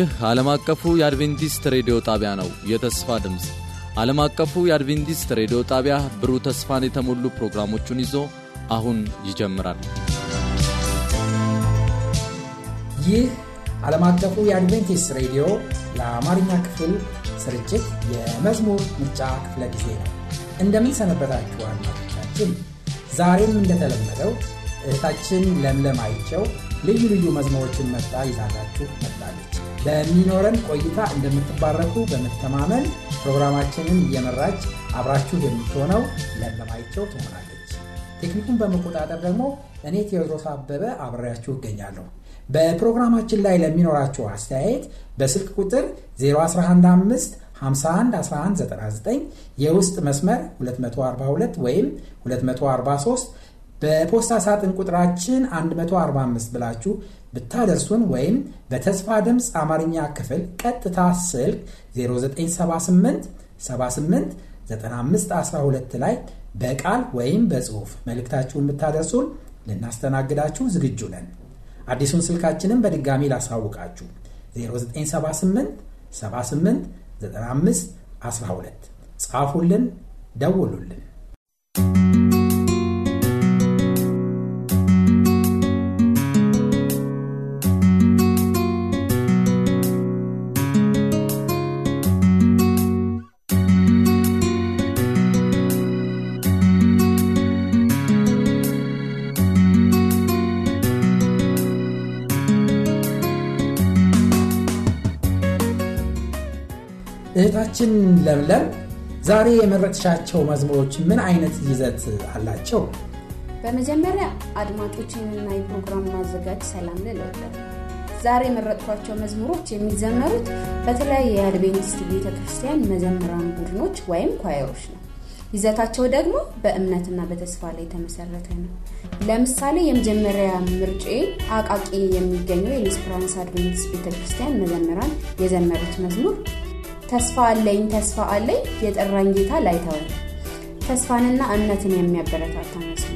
ይህ ዓለም አቀፉ የአድቬንቲስት ሬዲዮ ጣቢያ ነው። የተስፋ ድምፅ ዓለም አቀፉ የአድቬንቲስት ሬዲዮ ጣቢያ ብሩህ ተስፋን የተሞሉ ፕሮግራሞቹን ይዞ አሁን ይጀምራል። ይህ ዓለም አቀፉ የአድቬንቲስት ሬዲዮ ለአማርኛ ክፍል ስርጭት የመዝሙር ምርጫ ክፍለ ጊዜ ነው። እንደምን ሰነበታችሁ አድማጮቻችን። ዛሬም እንደተለመደው እህታችን ለምለም አይቸው ልዩ ልዩ መዝሙሮችን መርጣ ይዛላችሁ መጥታለች። በሚኖረን ቆይታ እንደምትባረኩ በመተማመን ፕሮግራማችንን እየመራች አብራችሁ የምትሆነው ለምለም አይቸው ትሆናለች። ቴክኒኩን በመቆጣጠር ደግሞ እኔ ቴዎድሮስ አበበ አብሬያችሁ እገኛለሁ። በፕሮግራማችን ላይ ለሚኖራችሁ አስተያየት በስልክ ቁጥር 0115 51 1199 የውስጥ መስመር 242 ወይም 243 በፖስታ ሳጥን ቁጥራችን 145 ብላችሁ ብታደርሱን ወይም በተስፋ ድምፅ አማርኛ ክፍል ቀጥታ ስልክ 0978 78 9512 ላይ በቃል ወይም በጽሑፍ መልእክታችሁን ብታደርሱን ልናስተናግዳችሁ ዝግጁ ነን። አዲሱን ስልካችንን በድጋሚ ላሳውቃችሁ 0978 78 95 12 ጻፉልን፣ ደውሉልን። እህታችን ለምለም ዛሬ የመረጥሻቸው መዝሙሮች ምን አይነት ይዘት አላቸው? በመጀመሪያ አድማጮችንና የፕሮግራም ማዘጋጅ ሰላም ልል ዛሬ የመረጥኳቸው መዝሙሮች የሚዘመሩት በተለያየ የአድቬንቲስት ቤተ ክርስቲያን መዘምራን ቡድኖች ወይም ኳየሮች ነው። ይዘታቸው ደግሞ በእምነትና በተስፋ ላይ የተመሰረተ ነው። ለምሳሌ የመጀመሪያ ምርጬ አቃቂ የሚገኘው የኢንስፕራንስ አድቬንቲስት ቤተ ክርስቲያን መዘምራን የዘመሩት መዝሙር ተስፋ አለኝ ተስፋ አለኝ የጠራኝ ጌታ ላይተወኝ። ተስፋንና እምነትን የሚያበረታታ መስመር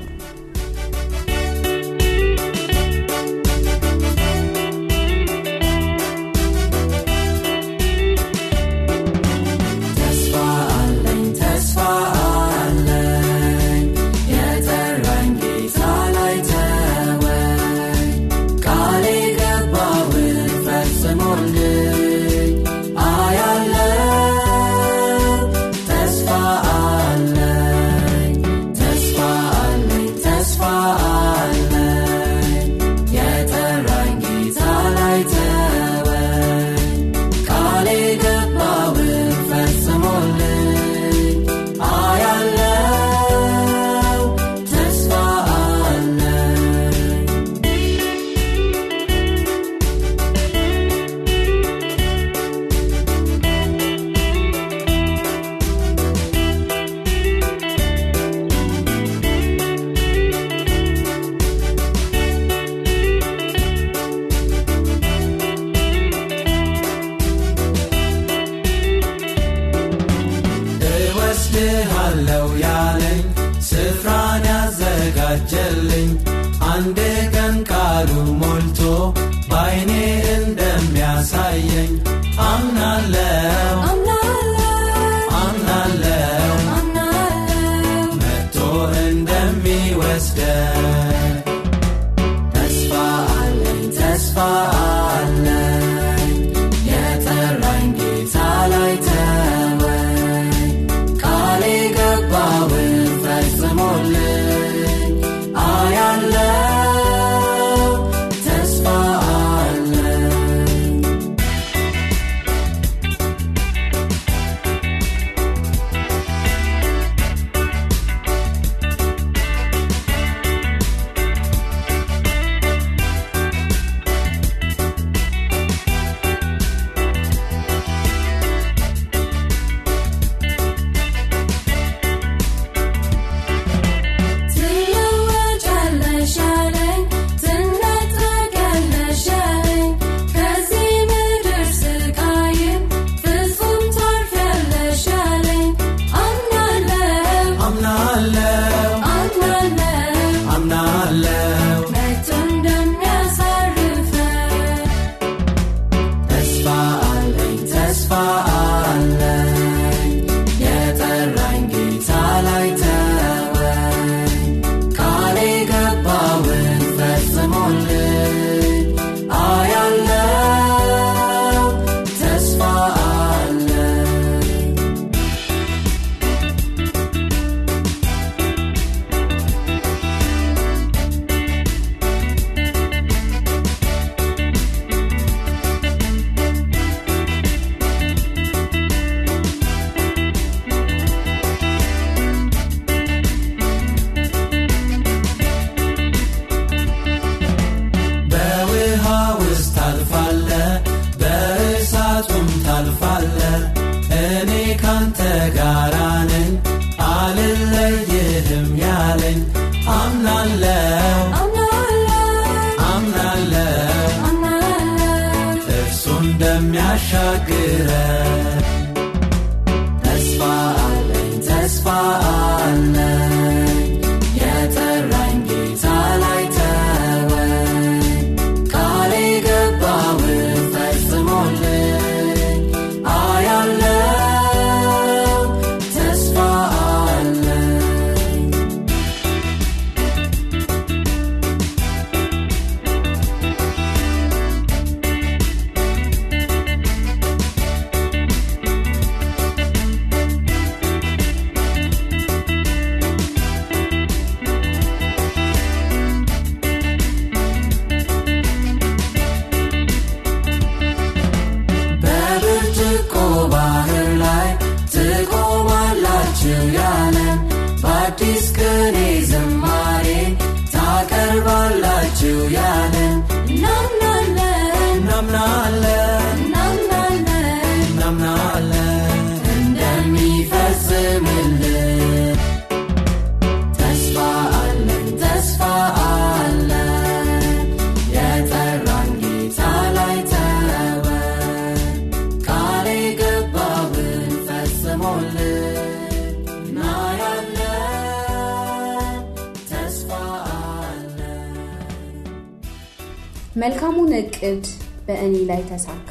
መልካሙን እቅድ በእኔ ላይ ተሳካ።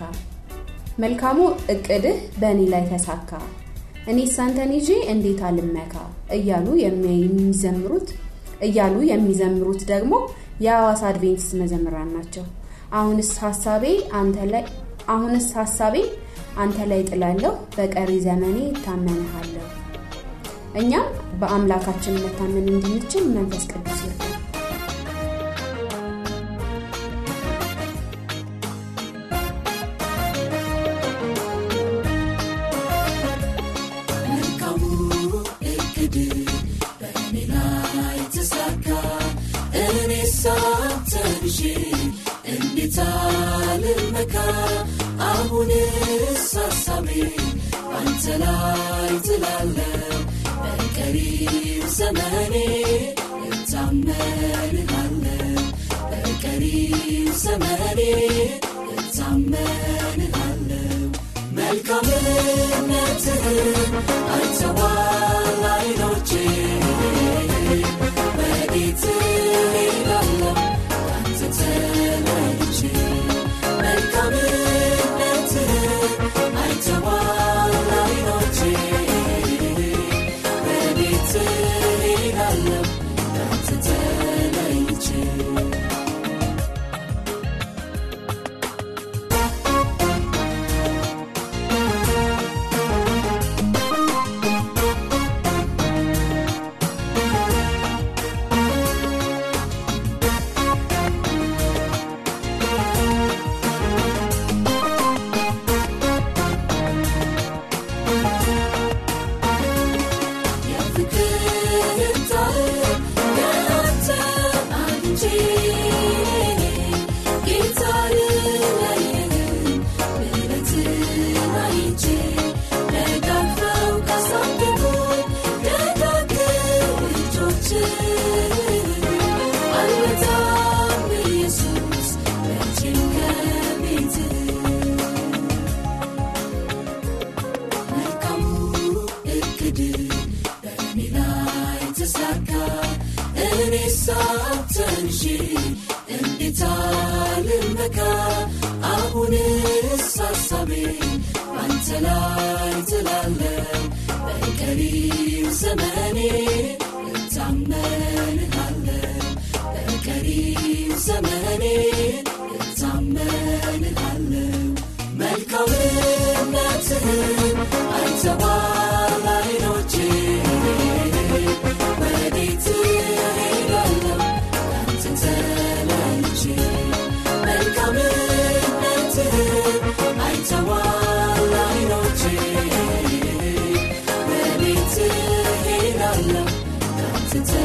መልካሙ እቅድህ በእኔ ላይ ተሳካ። እኔ ሳንተን ይዤ እንዴት አልመካ? እያሉ የሚዘምሩት እያሉ የሚዘምሩት ደግሞ የሐዋሳ አድቬንቲስት መዘምራን ናቸው። አሁንስ ሀሳቤ አንተ ላይ አሁንስ ሀሳቤ አንተ ላይ ጥላለሁ በቀሪ ዘመኔ እታመንሃለሁ። እኛም በአምላካችን መታመን እንድንችል መንፈስ ቅዱስ ይርዳል እንዴት አልመካ አሁንስ ሀሳቤ አንተ ላይ ትላለው በቀሪው ዘመኔ እታመንሃለው በቀሪው ዘመኔ እታመንሃለው መልካምነትህን አይተዋል አይኖቼ ወዴት እሄዳለሁ። ካንተ see. አሁንስ ሀሳቤ አንተ ላይ ትላለው በቀሪው ዘመኔ since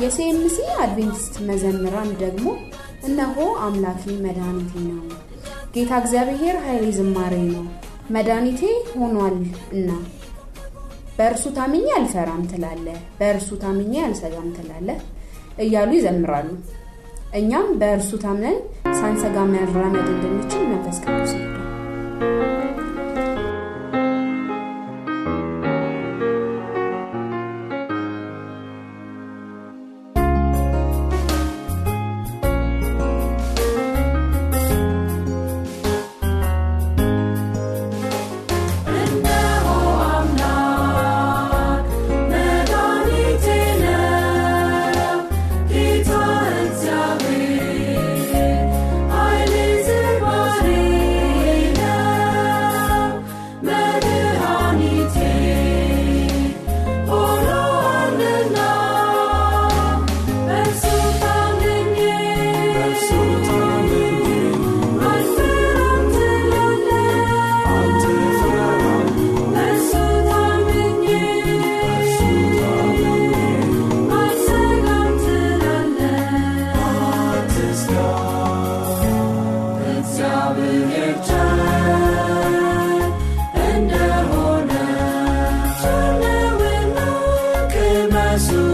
የሲኤምሲ አድቬንቲስት መዘምራን ደግሞ እነሆ አምላኬ መድኃኒቴ ነው፣ ጌታ እግዚአብሔር ኃይሌ ዝማሬ ነው፣ መድኃኒቴ ሆኗል እና በእርሱ ታምኜ አልፈራም ትላለ፣ በእርሱ ታምኜ አልሰጋም ትላለ እያሉ ይዘምራሉ። እኛም በእርሱ ታምነን ሳንሰጋ መራመድ እንድንችል መንፈስ ቅዱስ ይርዳል። Jesus.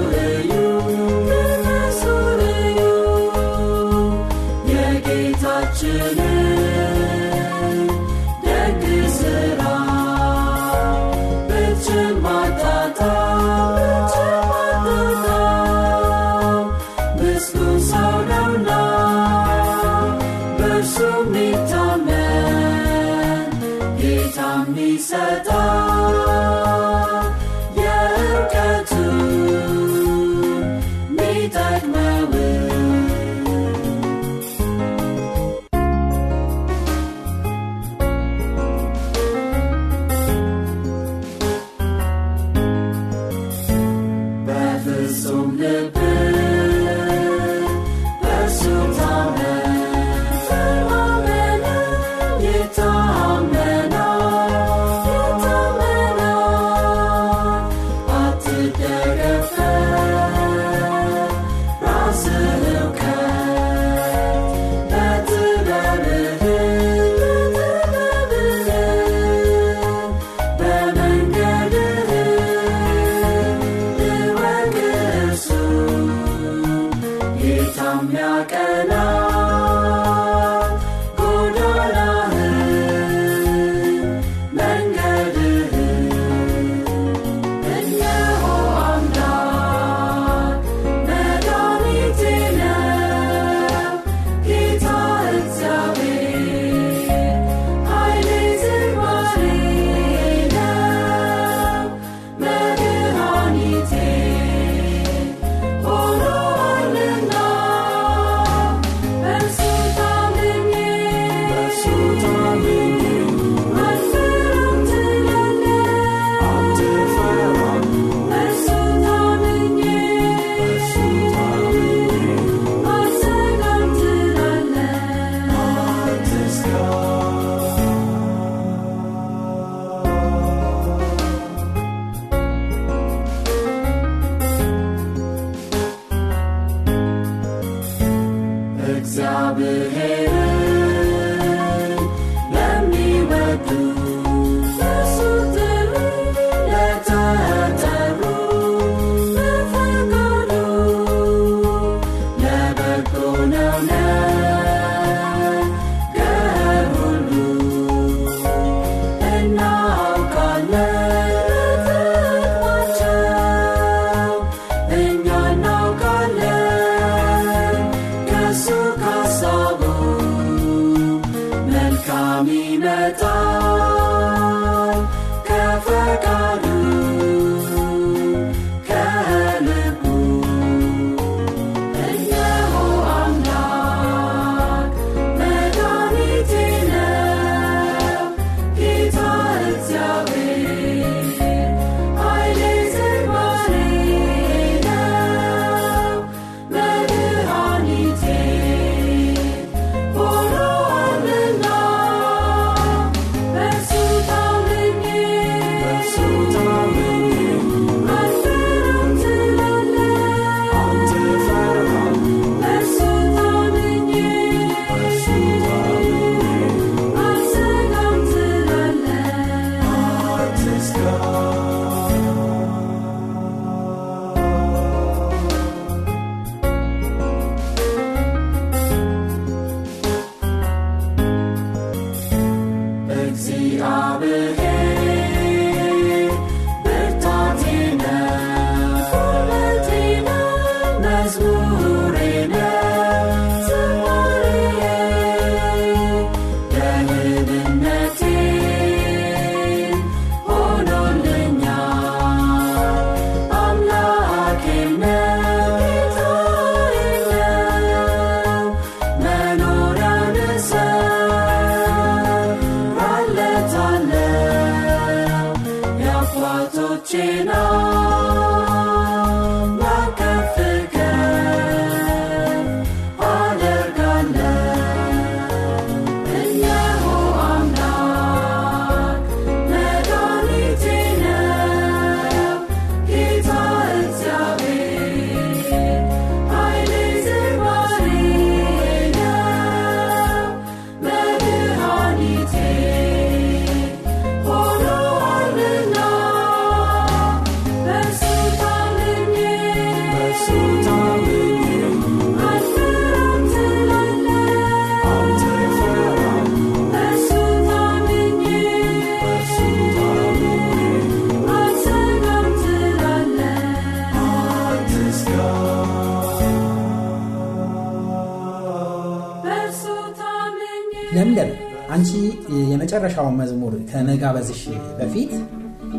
የመጨረሻውን መዝሙር ከመጋበዝሽ በፊት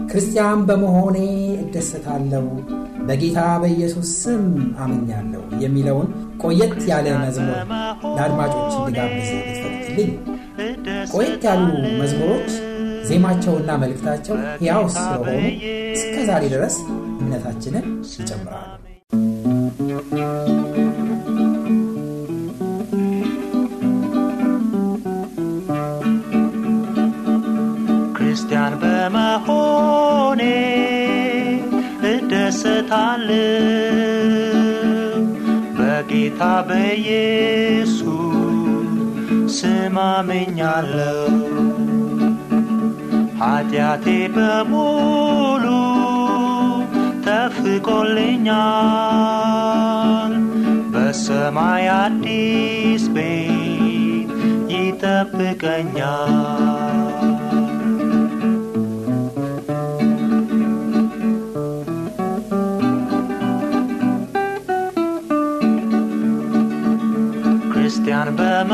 ክርስቲያን በመሆኔ እደሰታለሁ በጌታ በኢየሱስ ስም አምኛለሁ የሚለውን ቆየት ያለ መዝሙር ለአድማጮች እንድጋብዝ ልትፈቅድልኝ። ቆየት ያሉ መዝሙሮች ዜማቸውና መልእክታቸው ሕያው ስለሆኑ እስከ ዛሬ ድረስ እምነታችንን ይጨምራሉ እደሰታለሁ በጌታ በኢየሱስ ስም አምኛለሁ። ኃጢአቴ በሙሉ ተፍቆልኛል። በሰማይ አዲስ ቤት ይጠብቀኛል።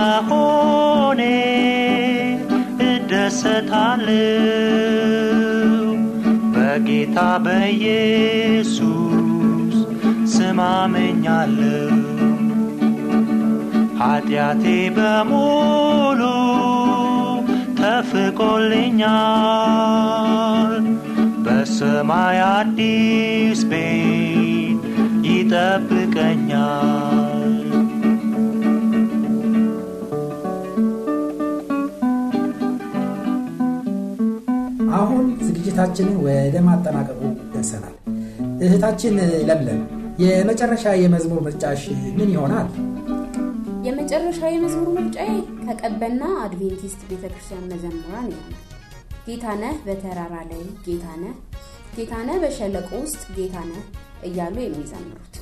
በመሆኔ እደሰታለሁ በጌታ በኢየሱስ ስም አምኛለሁ። ኃጢአቴ በሙሉ ተፍቆልኛል። በሰማይ አዲስ ቤት ይጠብቀኛል። ዝግጅታችንን ወደ ማጠናቀቁ ደርሰናል። እህታችን ለምለም የመጨረሻ የመዝሙር ምርጫሽ ምን ይሆናል? የመጨረሻው የመዝሙር ምርጫዬ ከቀበና አድቬንቲስት ቤተክርስቲያን መዘምራን ይሆናል። ጌታነህ በተራራ ላይ ጌታነህ፣ ጌታነህ በሸለቆ ውስጥ ጌታነህ እያሉ የሚዘምሩት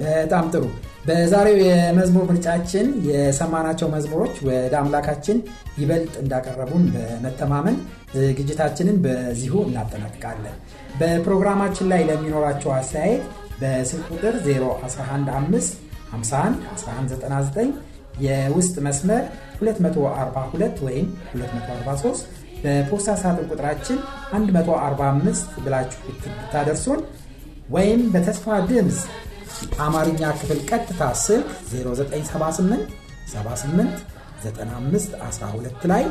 በጣም ጥሩ። በዛሬው የመዝሙር ምርጫችን የሰማናቸው መዝሙሮች ወደ አምላካችን ይበልጥ እንዳቀረቡን በመተማመን ዝግጅታችንን በዚሁ እናጠናቅቃለን። በፕሮግራማችን ላይ ለሚኖራቸው አስተያየት በስልክ ቁጥር 0115511199 የውስጥ መስመር 242 ወይም 243 በፖስታ ሳጥን ቁጥራችን 145 ብላችሁ ብታደርሱን ወይም በተስፋ ድምፅ አማርኛ ክፍል ቀጥታ ስልክ 0978 78 95 12 ላይ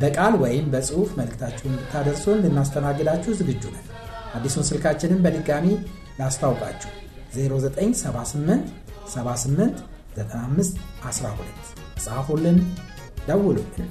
በቃል ወይም በጽሁፍ መልእክታችሁን ብታደርሱን ልናስተናግዳችሁ ዝግጁ ነን። አዲሱን ስልካችንን በድጋሚ ላስታውቃችሁ 0978 78 95 12 ጻፉልን፣ ደውሉልን።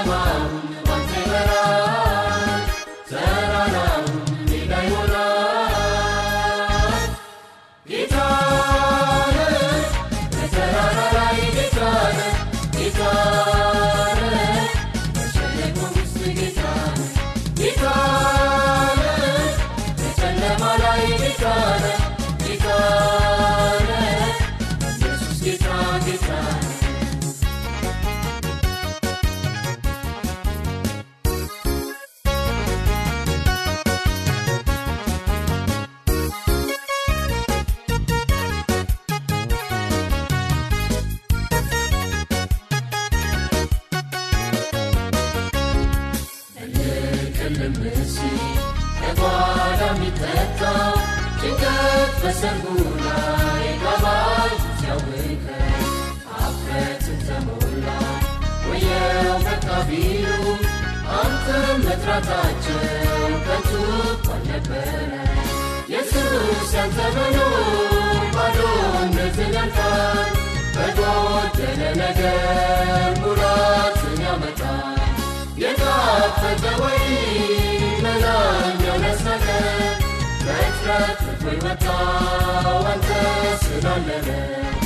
Sama. በሰርጉ ላይ ጋባዥ ሲያውከ አፍረትን ተሞላ ወየው በቃ ቢሉ አንተን መጥራታቸው ከንቱ እንኳን ነበረ ኢየሱስ ያንተ Ik wil het al, want dat is